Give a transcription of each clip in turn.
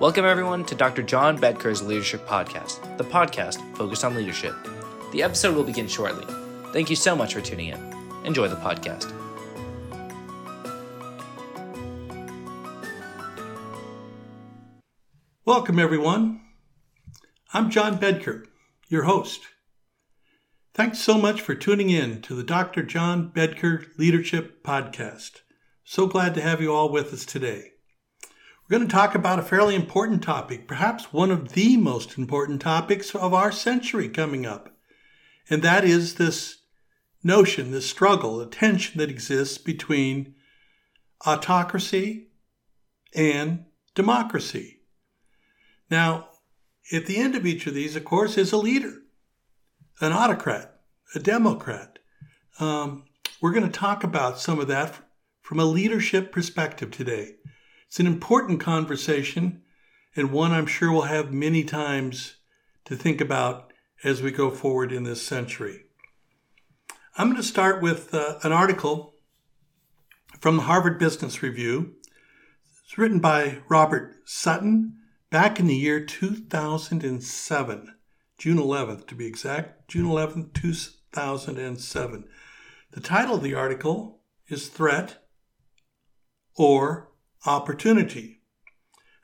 Welcome, everyone, to Dr. John Bedker's Leadership Podcast, the podcast focused on leadership. The episode will begin shortly. Thank you so much for tuning in. Enjoy the podcast. Welcome, everyone. I'm John Bedker, your host. Thanks so much for tuning in to the Dr. John Bedker Leadership Podcast. So glad to have you all with us today. We're going to talk about a fairly important topic, perhaps one of the most important topics of our century coming up. And that is this notion, this struggle, the tension that exists between autocracy and democracy. Now, at the end of each of these, of course, is a leader, an autocrat, a democrat. Um, we're going to talk about some of that from a leadership perspective today. It's an important conversation and one I'm sure we'll have many times to think about as we go forward in this century. I'm going to start with uh, an article from the Harvard Business Review. It's written by Robert Sutton back in the year 2007, June 11th to be exact, June 11th, 2007. The title of the article is Threat or opportunity.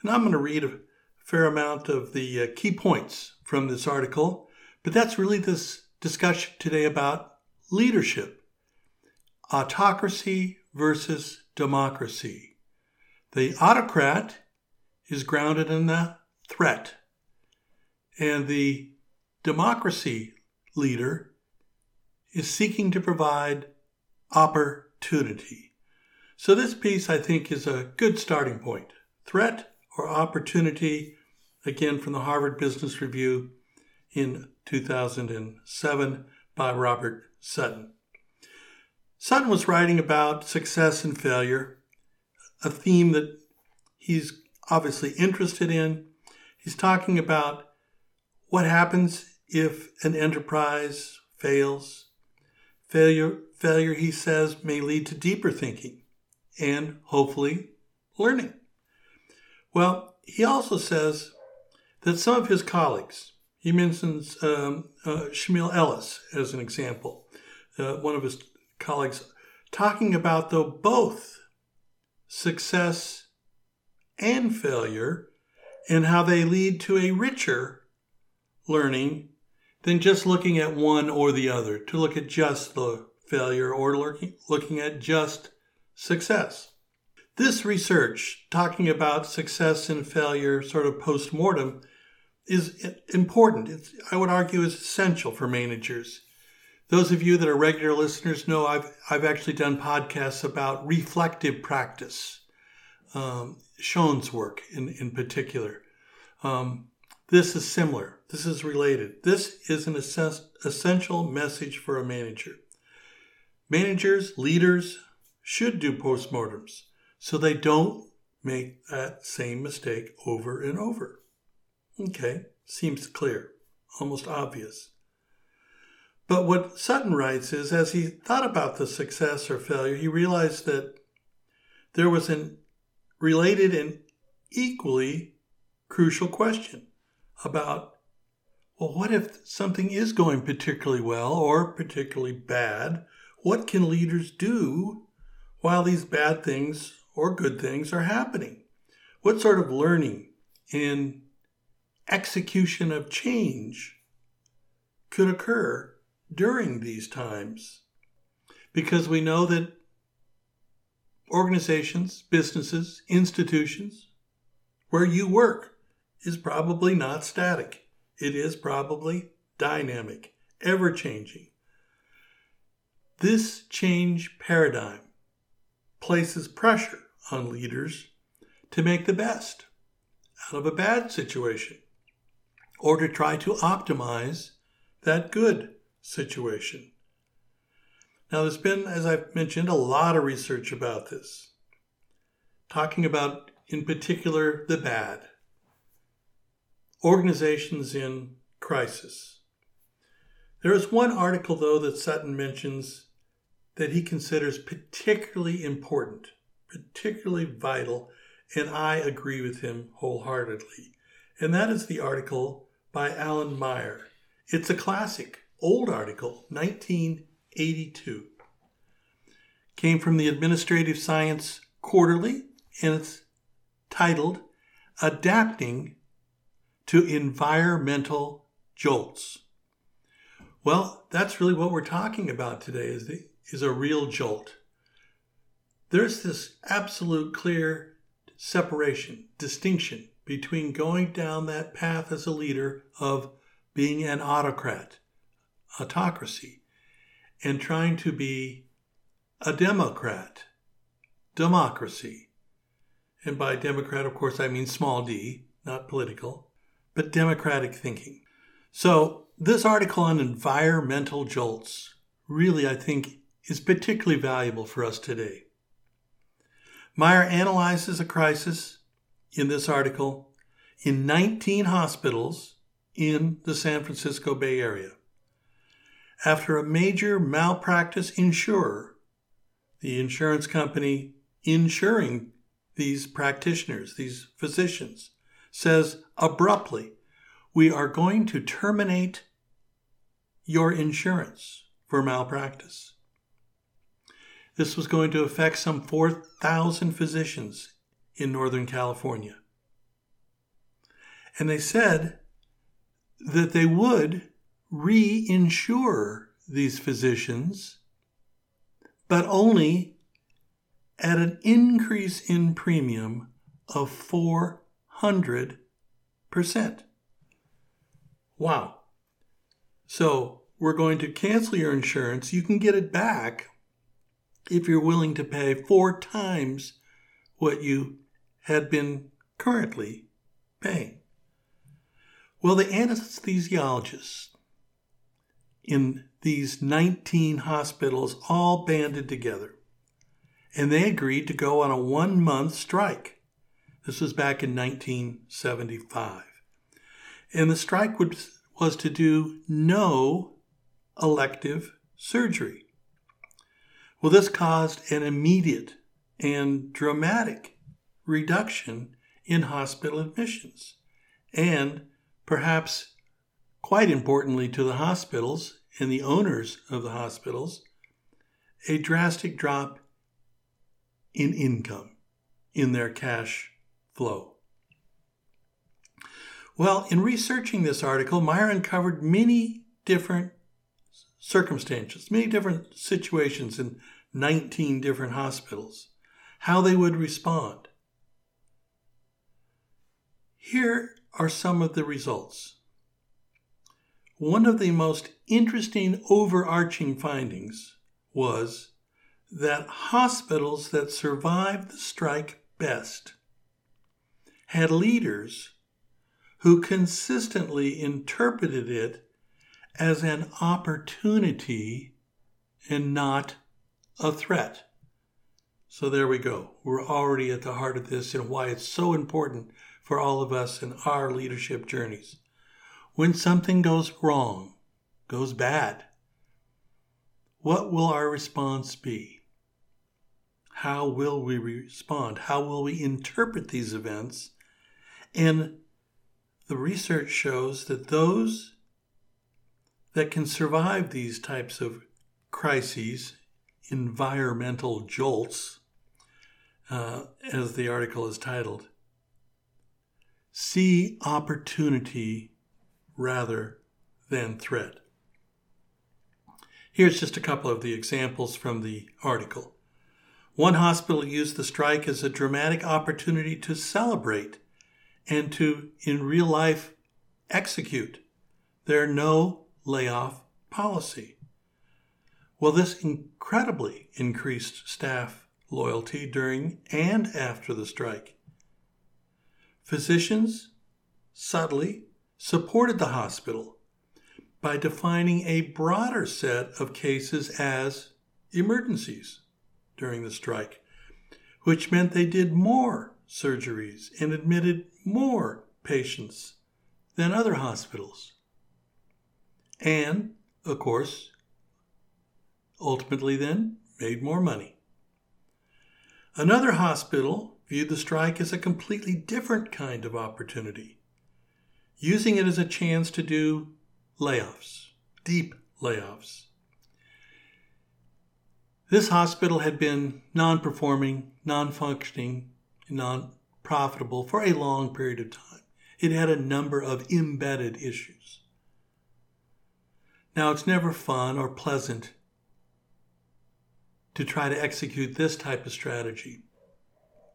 And I'm going to read a fair amount of the uh, key points from this article, but that's really this discussion today about leadership autocracy versus democracy. The autocrat is grounded in the threat, and the democracy leader is seeking to provide opportunity. So, this piece I think is a good starting point. Threat or opportunity, again from the Harvard Business Review in 2007 by Robert Sutton. Sutton was writing about success and failure, a theme that he's obviously interested in. He's talking about what happens if an enterprise fails. Failure, failure, he says, may lead to deeper thinking and hopefully learning. Well, he also says that some of his colleagues, he mentions um, uh, Shmuel Ellis as an example, uh, one of his colleagues, talking about though both success and failure and how they lead to a richer learning than just looking at one or the other, to look at just the failure or looking, looking at just success. This research, talking about success and failure sort of post mortem, is important. It's, I would argue is essential for managers. Those of you that are regular listeners know I've, I've actually done podcasts about reflective practice, um, work in, in particular. Um, this is similar. This is related. This is an essential message for a manager. Managers, leaders, should do postmortems so they don't make that same mistake over and over. Okay, seems clear, almost obvious. But what Sutton writes is as he thought about the success or failure, he realized that there was an related and equally crucial question about well, what if something is going particularly well or particularly bad? What can leaders do while these bad things or good things are happening? What sort of learning and execution of change could occur during these times? Because we know that organizations, businesses, institutions, where you work is probably not static. It is probably dynamic, ever changing. This change paradigm places pressure on leaders to make the best out of a bad situation or to try to optimize that good situation. Now, there's been, as I've mentioned, a lot of research about this, talking about, in particular, the bad. Organizations in crisis. There is one article, though, that Sutton mentions that he considers particularly important, particularly vital, and I agree with him wholeheartedly. And that is the article by Alan Meyer. It's a classic, old article, 1982. Came from the Administrative Science Quarterly, and it's titled Adapting to Environmental Jolts. Well, that's really what we're talking about today is, the, is a real jolt. There's this absolute clear separation, distinction between going down that path as a leader of being an autocrat, autocracy, and trying to be a democrat, democracy. And by democrat, of course, I mean small d, not political, but democratic thinking. So, this article on environmental jolts really, I think, is particularly valuable for us today. Meyer analyzes a crisis in this article in 19 hospitals in the San Francisco Bay Area. After a major malpractice insurer, the insurance company insuring these practitioners, these physicians, says abruptly, We are going to terminate your insurance for malpractice. This was going to affect some 4,000 physicians in Northern California. And they said that they would reinsure these physicians, but only at an increase in premium of 400%. Wow. So we're going to cancel your insurance. You can get it back if you're willing to pay four times what you had been currently paying. Well, the anesthesiologists in these 19 hospitals all banded together and they agreed to go on a one month strike. This was back in 1975. And the strike was to do no elective surgery. Well, this caused an immediate and dramatic reduction in hospital admissions, and perhaps quite importantly to the hospitals and the owners of the hospitals, a drastic drop in income, in their cash flow. Well, in researching this article, Meyer uncovered many different circumstances, many different situations in 19 different hospitals, how they would respond. Here are some of the results. One of the most interesting overarching findings was that hospitals that survived the strike best had leaders who consistently interpreted it as an opportunity and not a threat. So there we go. We're already at the heart of this and why it's so important for all of us in our leadership journeys. When something goes wrong, goes bad, what will our response be? How will we respond? How will we interpret these events? And the research shows that those that can survive these types of crises, environmental jolts, uh, as the article is titled, see opportunity rather than threat. Here's just a couple of the examples from the article. One hospital used the strike as a dramatic opportunity to celebrate and to, in real life, execute their no layoff policy. Well, this incredibly increased staff loyalty during and after the strike. Physicians subtly supported the hospital by defining a broader set of cases as emergencies during the strike, which meant they did more surgeries and admitted more patients than other hospitals and, of course, ultimately then made more money. Another hospital viewed the strike as a completely different kind of opportunity, using it as a chance to do layoffs, deep layoffs. This hospital had been non performing, non functioning, non profitable for a long period of time. It had a number of embedded issues. Now, it's never fun or pleasant to try to execute this type of strategy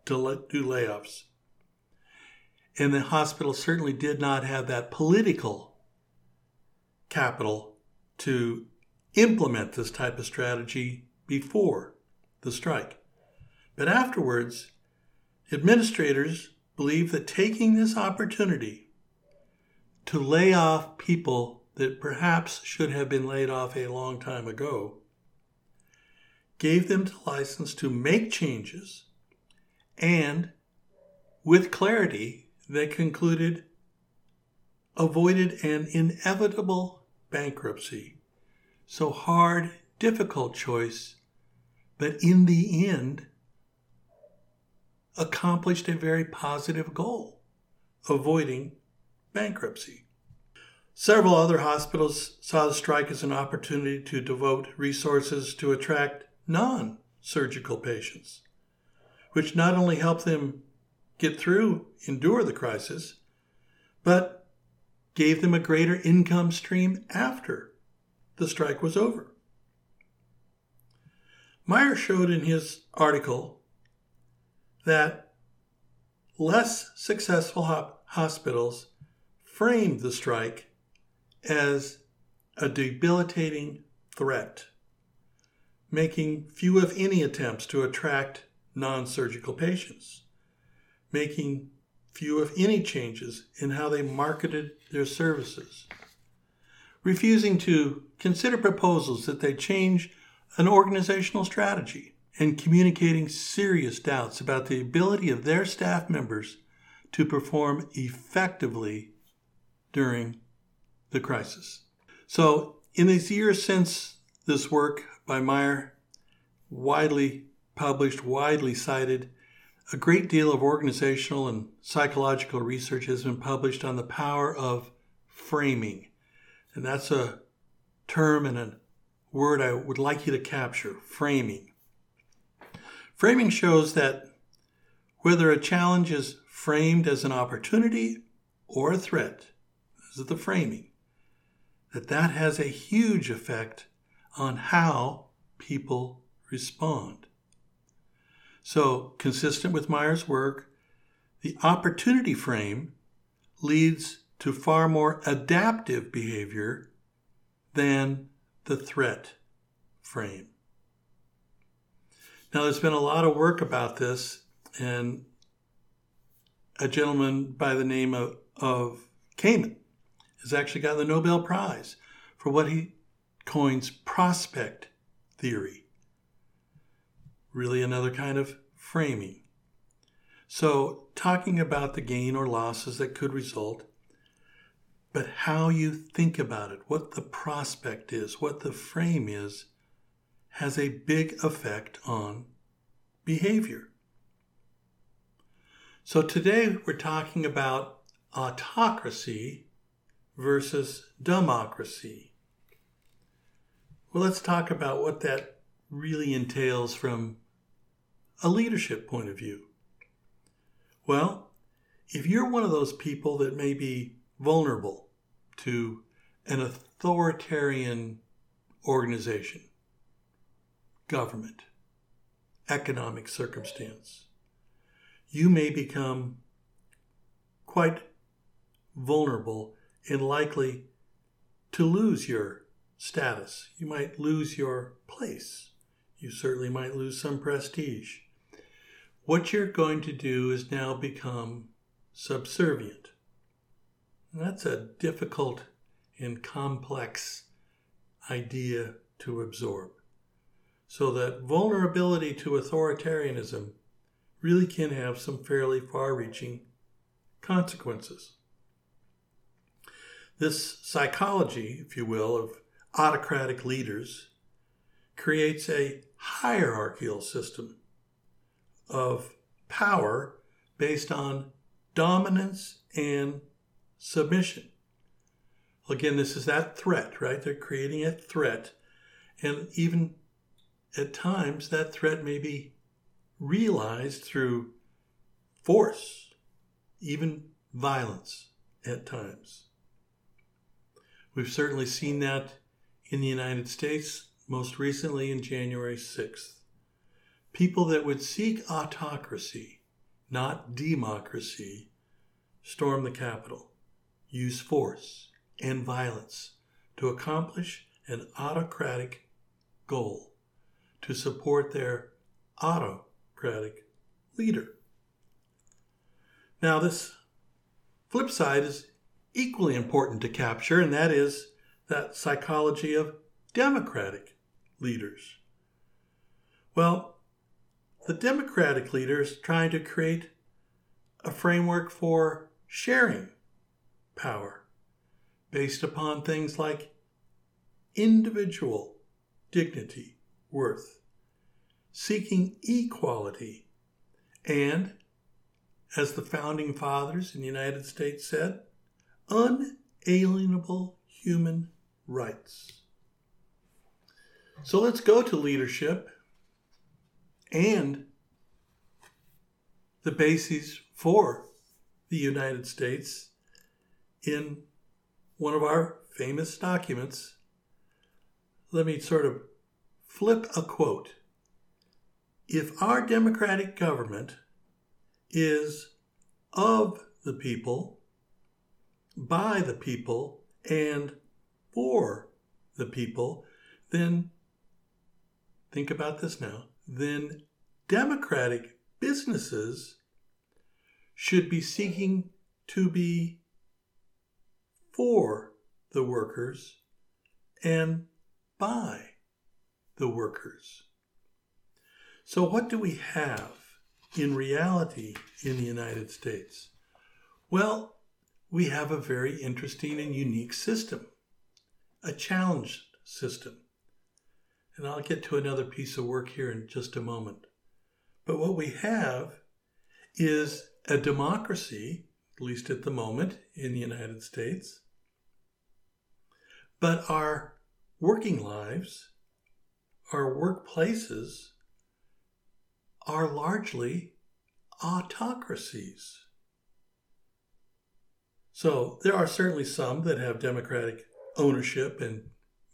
to let, do layoffs. And the hospital certainly did not have that political capital to implement this type of strategy before the strike. But afterwards, administrators believe that taking this opportunity to lay off people that perhaps should have been laid off a long time ago gave them the license to make changes and with clarity they concluded avoided an inevitable bankruptcy. So hard difficult choice but in the end accomplished a very positive goal avoiding bankruptcy Several other hospitals saw the strike as an opportunity to devote resources to attract non surgical patients, which not only helped them get through, endure the crisis, but gave them a greater income stream after the strike was over. Meyer showed in his article that less successful hospitals framed the strike as a debilitating threat making few, if any, attempts to attract non surgical patients, making few, if any, changes in how they marketed their services, refusing to consider proposals that they change an organizational strategy, and communicating serious doubts about the ability of their staff members to perform effectively during the crisis. So, in these years since this work by Meyer, widely published, widely cited. A great deal of organizational and psychological research has been published on the power of framing. And that's a term and a word I would like you to capture framing. Framing shows that whether a challenge is framed as an opportunity or a threat, this is the framing, that that has a huge effect on how people respond. So, consistent with Meyer's work, the opportunity frame leads to far more adaptive behavior than the threat frame. Now, there's been a lot of work about this, and a gentleman by the name of, of Kahneman has actually got the Nobel Prize for what he coins prospect theory. Really, another kind of framing. So, talking about the gain or losses that could result, but how you think about it, what the prospect is, what the frame is, has a big effect on behavior. So, today we're talking about autocracy versus democracy. Well, let's talk about what that really entails from a leadership point of view. Well, if you're one of those people that may be vulnerable to an authoritarian organization, government, economic circumstance, you may become quite vulnerable and likely to lose your status. You might lose your place. You certainly might lose some prestige. What you're going to do is now become subservient. That's a difficult and complex idea to absorb. So, that vulnerability to authoritarianism really can have some fairly far reaching consequences. This psychology, if you will, of autocratic leaders creates a hierarchical system of power based on dominance and submission. Again, this is that threat, right? They're creating a threat. And even at times, that threat may be realized through force, even violence at times. We've certainly seen that in the United States, most recently in January 6th. People that would seek autocracy, not democracy, storm the Capitol, use force and violence to accomplish an autocratic goal, to support their autocratic leader. Now, this flip side is equally important to capture, and that is that psychology of democratic leaders. Well, the democratic leader is trying to create a framework for sharing power based upon things like individual dignity, worth, seeking equality, and, as the founding fathers in the United States said, unalienable human rights. So let's go to leadership and the bases for the United States in one of our famous documents. Let me sort of flip a quote. If our democratic government is of the people, by the people, and for the people, then think about this now. Then democratic businesses should be seeking to be for the workers and by the workers. So, what do we have in reality in the United States? Well, we have a very interesting and unique system, a challenged system. And I'll get to another piece of work here in just a moment. But what we have is a democracy, at least at the moment in the United States. But our working lives, our workplaces, are largely autocracies. So there are certainly some that have democratic ownership and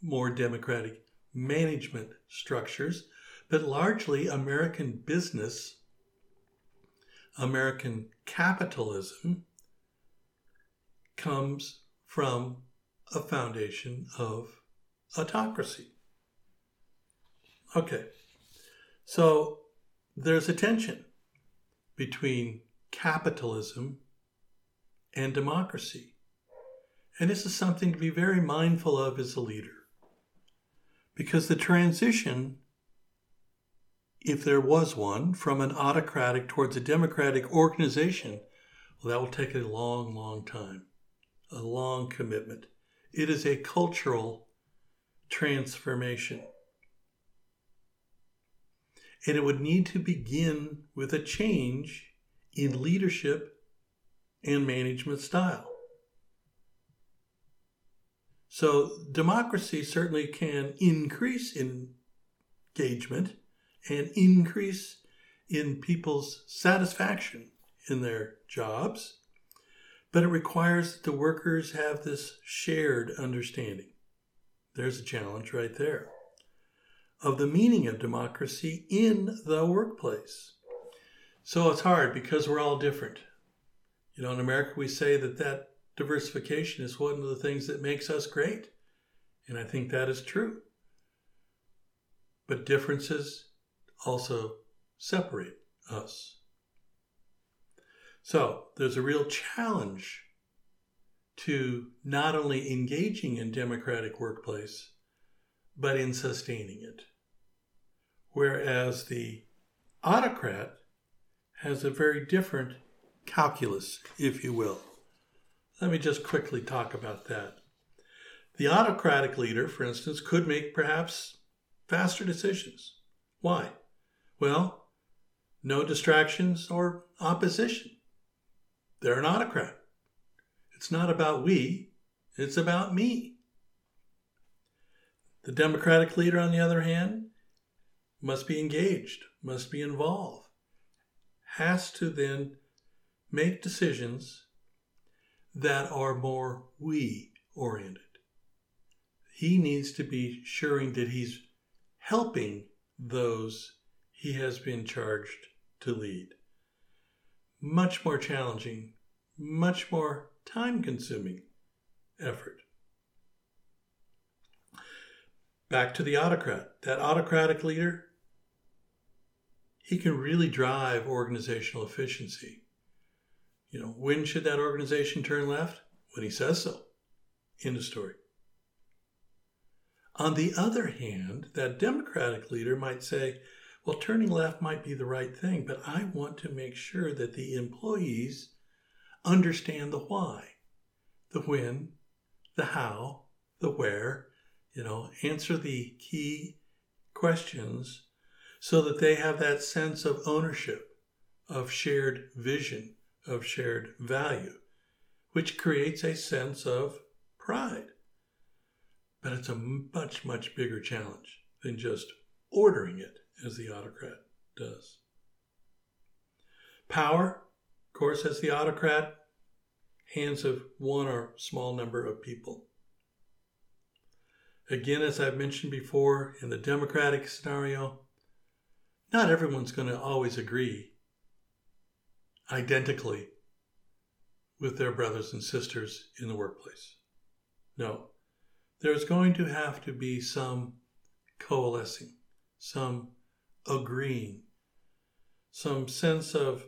more democratic management structures, but largely American business, American capitalism comes from a foundation of autocracy. Okay, so there's a tension between capitalism and democracy. And this is something to be very mindful of as a leader. Because the transition, if there was one, from an autocratic towards a democratic organization, well, that will take a long, long time, a long commitment. It is a cultural transformation. And it would need to begin with a change in leadership and management style. So, democracy certainly can increase engagement and increase in people's satisfaction in their jobs, but it requires that the workers have this shared understanding. There's a challenge right there of the meaning of democracy in the workplace. So it's hard because we're all different. You know, in America, we say that that diversification is one of the things that makes us great. And I think that is true. But differences also separate us. So there's a real challenge to not only engaging in democratic workplace, but in sustaining it. Whereas the autocrat has a very different calculus, if you will. Let me just quickly talk about that. The autocratic leader, for instance, could make perhaps faster decisions. Why? Well, no distractions or opposition. They're an autocrat. It's not about we, it's about me. The Democratic leader, on the other hand, must be engaged, must be involved, has to then make decisions that are more we oriented. He needs to be assuring that he's helping those he has been charged to lead. Much more challenging, much more time consuming effort. Back to the autocrat. That autocratic leader, he can really drive organizational efficiency. You know, when should that organization turn left? When he says so. End of story. On the other hand, that Democratic leader might say, well, turning left might be the right thing, but I want to make sure that the employees understand the why, the when, the how, the where, you know, answer the key questions so that they have that sense of ownership, of shared vision, of shared value, which creates a sense of pride. But it's a much, much bigger challenge than just ordering it as the autocrat does. Power, of course, as the autocrat, hands of one or small number of people. Again, as I've mentioned before, in the democratic scenario, not everyone's going to always agree identically with their brothers and sisters in the workplace. No, there's going to have to be some coalescing, some agreeing, some sense of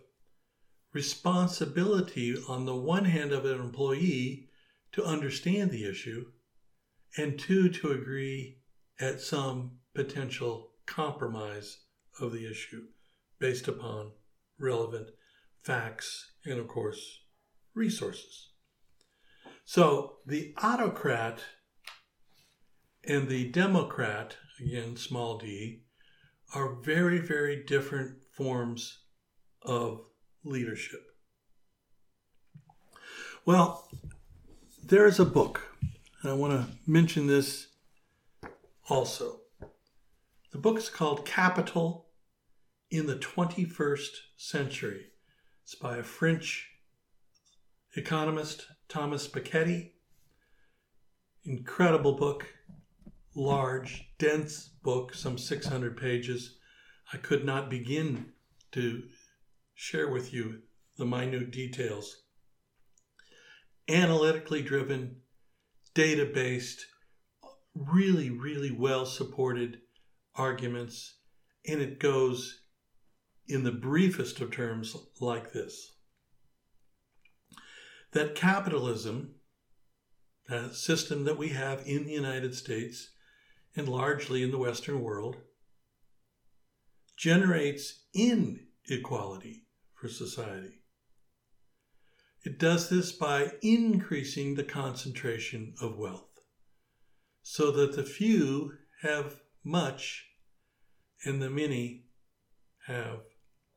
responsibility on the one hand of an employee to understand the issue, and two, to agree at some potential compromise of the issue based upon relevant facts, and of course, resources. So the autocrat and the democrat, again, small d, are very, very different forms of leadership. Well, there is a book, and I want to mention this also. The book is called Capital in the 21st Century it's by a French economist, Thomas Piketty. Incredible book, large, dense book, some 600 pages. I could not begin to share with you the minute details. Analytically driven, data based, really, really well supported arguments, and it goes in the briefest of terms like this that capitalism, a system that we have in the United States and largely in the Western world, generates inequality for society. It does this by increasing the concentration of wealth so that the few have much and the many have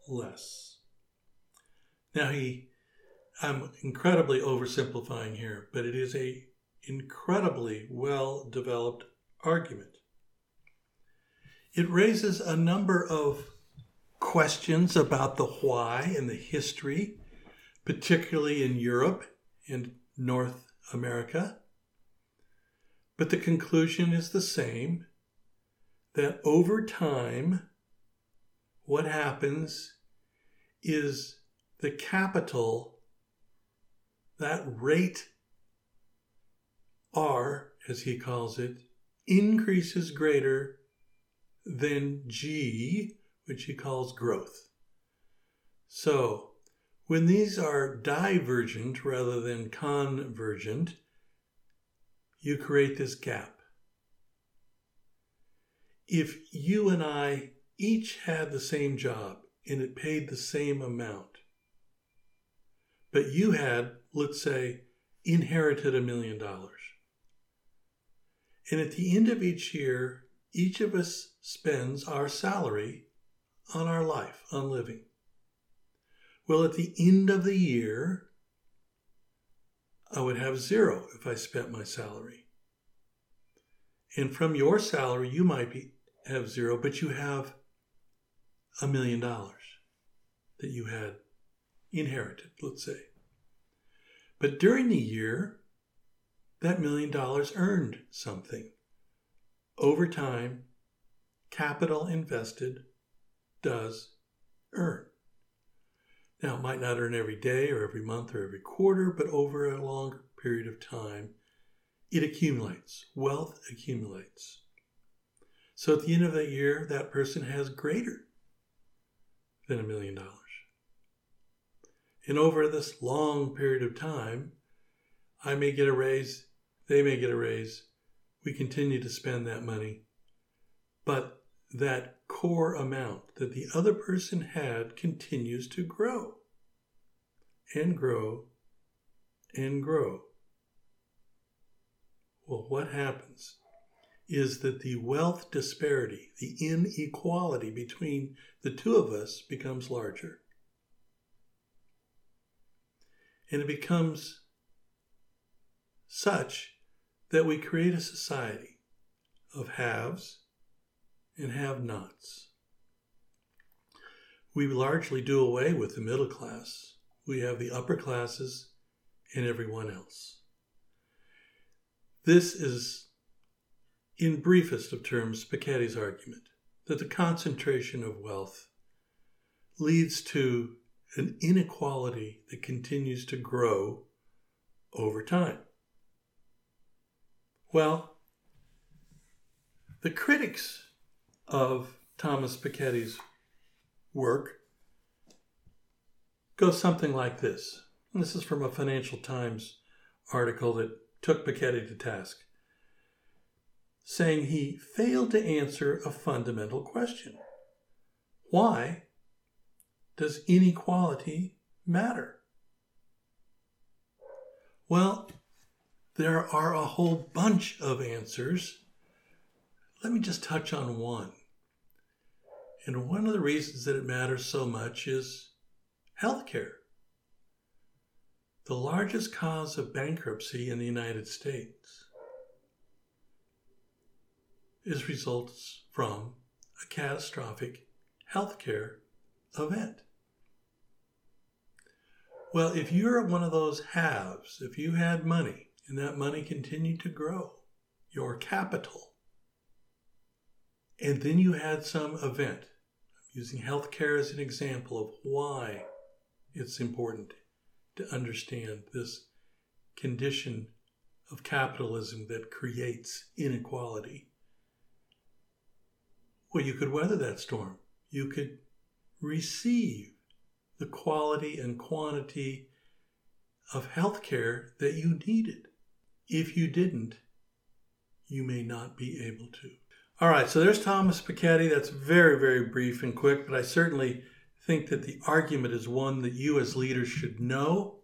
less. Now he I'm incredibly oversimplifying here, but it is a incredibly well developed argument. It raises a number of questions about the why and the history, particularly in Europe and North America. But the conclusion is the same that over time, what happens is the capital, that rate R, as he calls it, increases greater than G, which he calls growth. So, when these are divergent rather than convergent, you create this gap. If you and I each had the same job and it paid the same amount. But you had, let's say, inherited a million dollars. And at the end of each year, each of us spends our salary on our life, on living. Well, at the end of the year, I would have zero if I spent my salary. And from your salary, you might be, have zero, but you have a million dollars that you had inherited, let's say. But during the year, that million dollars earned something. Over time, capital invested does earn. Now, it might not earn every day or every month or every quarter, but over a longer period of time, it accumulates. Wealth accumulates. So at the end of that year, that person has greater than a million dollars. And over this long period of time, I may get a raise, they may get a raise. We continue to spend that money. But that core amount that the other person had continues to grow and grow and grow. Well, what happens is that the wealth disparity, the inequality between the two of us becomes larger. And it becomes such that we create a society of haves and have nots. We largely do away with the middle class. We have the upper classes and everyone else. This is, in briefest of terms, Piketty's argument that the concentration of wealth leads to an inequality that continues to grow over time. Well, the critics of Thomas Piketty's work goes something like this. And this is from a Financial Times article that took Piketty to task, saying he failed to answer a fundamental question. Why does inequality matter? Well, there are a whole bunch of answers. Let me just touch on one. And one of the reasons that it matters so much is healthcare. The largest cause of bankruptcy in the United States is results from a catastrophic healthcare event. Well, if you're one of those haves, if you had money and that money continued to grow, your capital, and then you had some event, using healthcare as an example of why it's important to understand this condition of capitalism that creates inequality. Well, you could weather that storm. You could receive the quality and quantity of health care that you needed. If you didn't, you may not be able to. All right, so there's Thomas Piketty. That's very, very brief and quick, but I certainly think that the argument is one that you as leaders should know.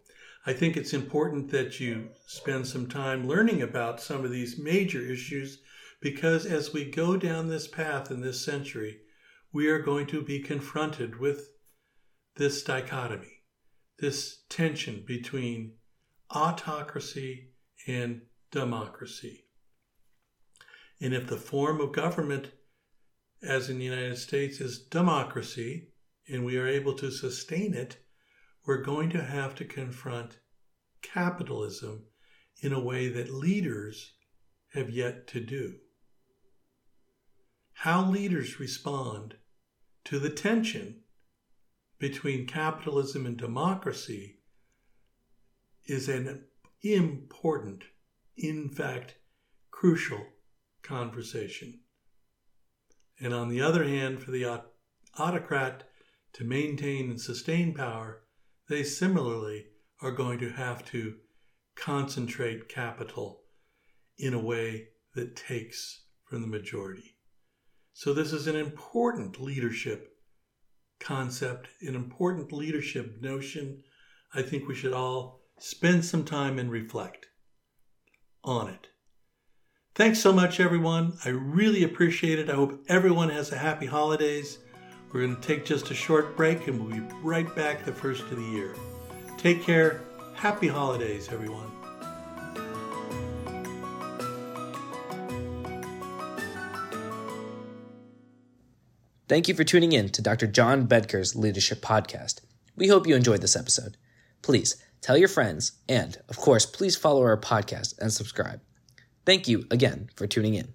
I think it's important that you spend some time learning about some of these major issues because as we go down this path in this century, we are going to be confronted with this dichotomy, this tension between autocracy and democracy. And if the form of government, as in the United States, is democracy, and we are able to sustain it, we're going to have to confront capitalism in a way that leaders have yet to do. How leaders respond to the tension between capitalism and democracy is an important, in fact, crucial conversation. And on the other hand, for the autocrat to maintain and sustain power, they similarly are going to have to concentrate capital in a way that takes from the majority. So, this is an important leadership concept, an important leadership notion. I think we should all spend some time and reflect on it. Thanks so much, everyone. I really appreciate it. I hope everyone has a happy holidays. We're going to take just a short break and we'll be right back the first of the year. Take care. Happy holidays, everyone. Thank you for tuning in to Dr. John Bedker's Leadership Podcast. We hope you enjoyed this episode. Please tell your friends, and of course, please follow our podcast and subscribe. Thank you again for tuning in.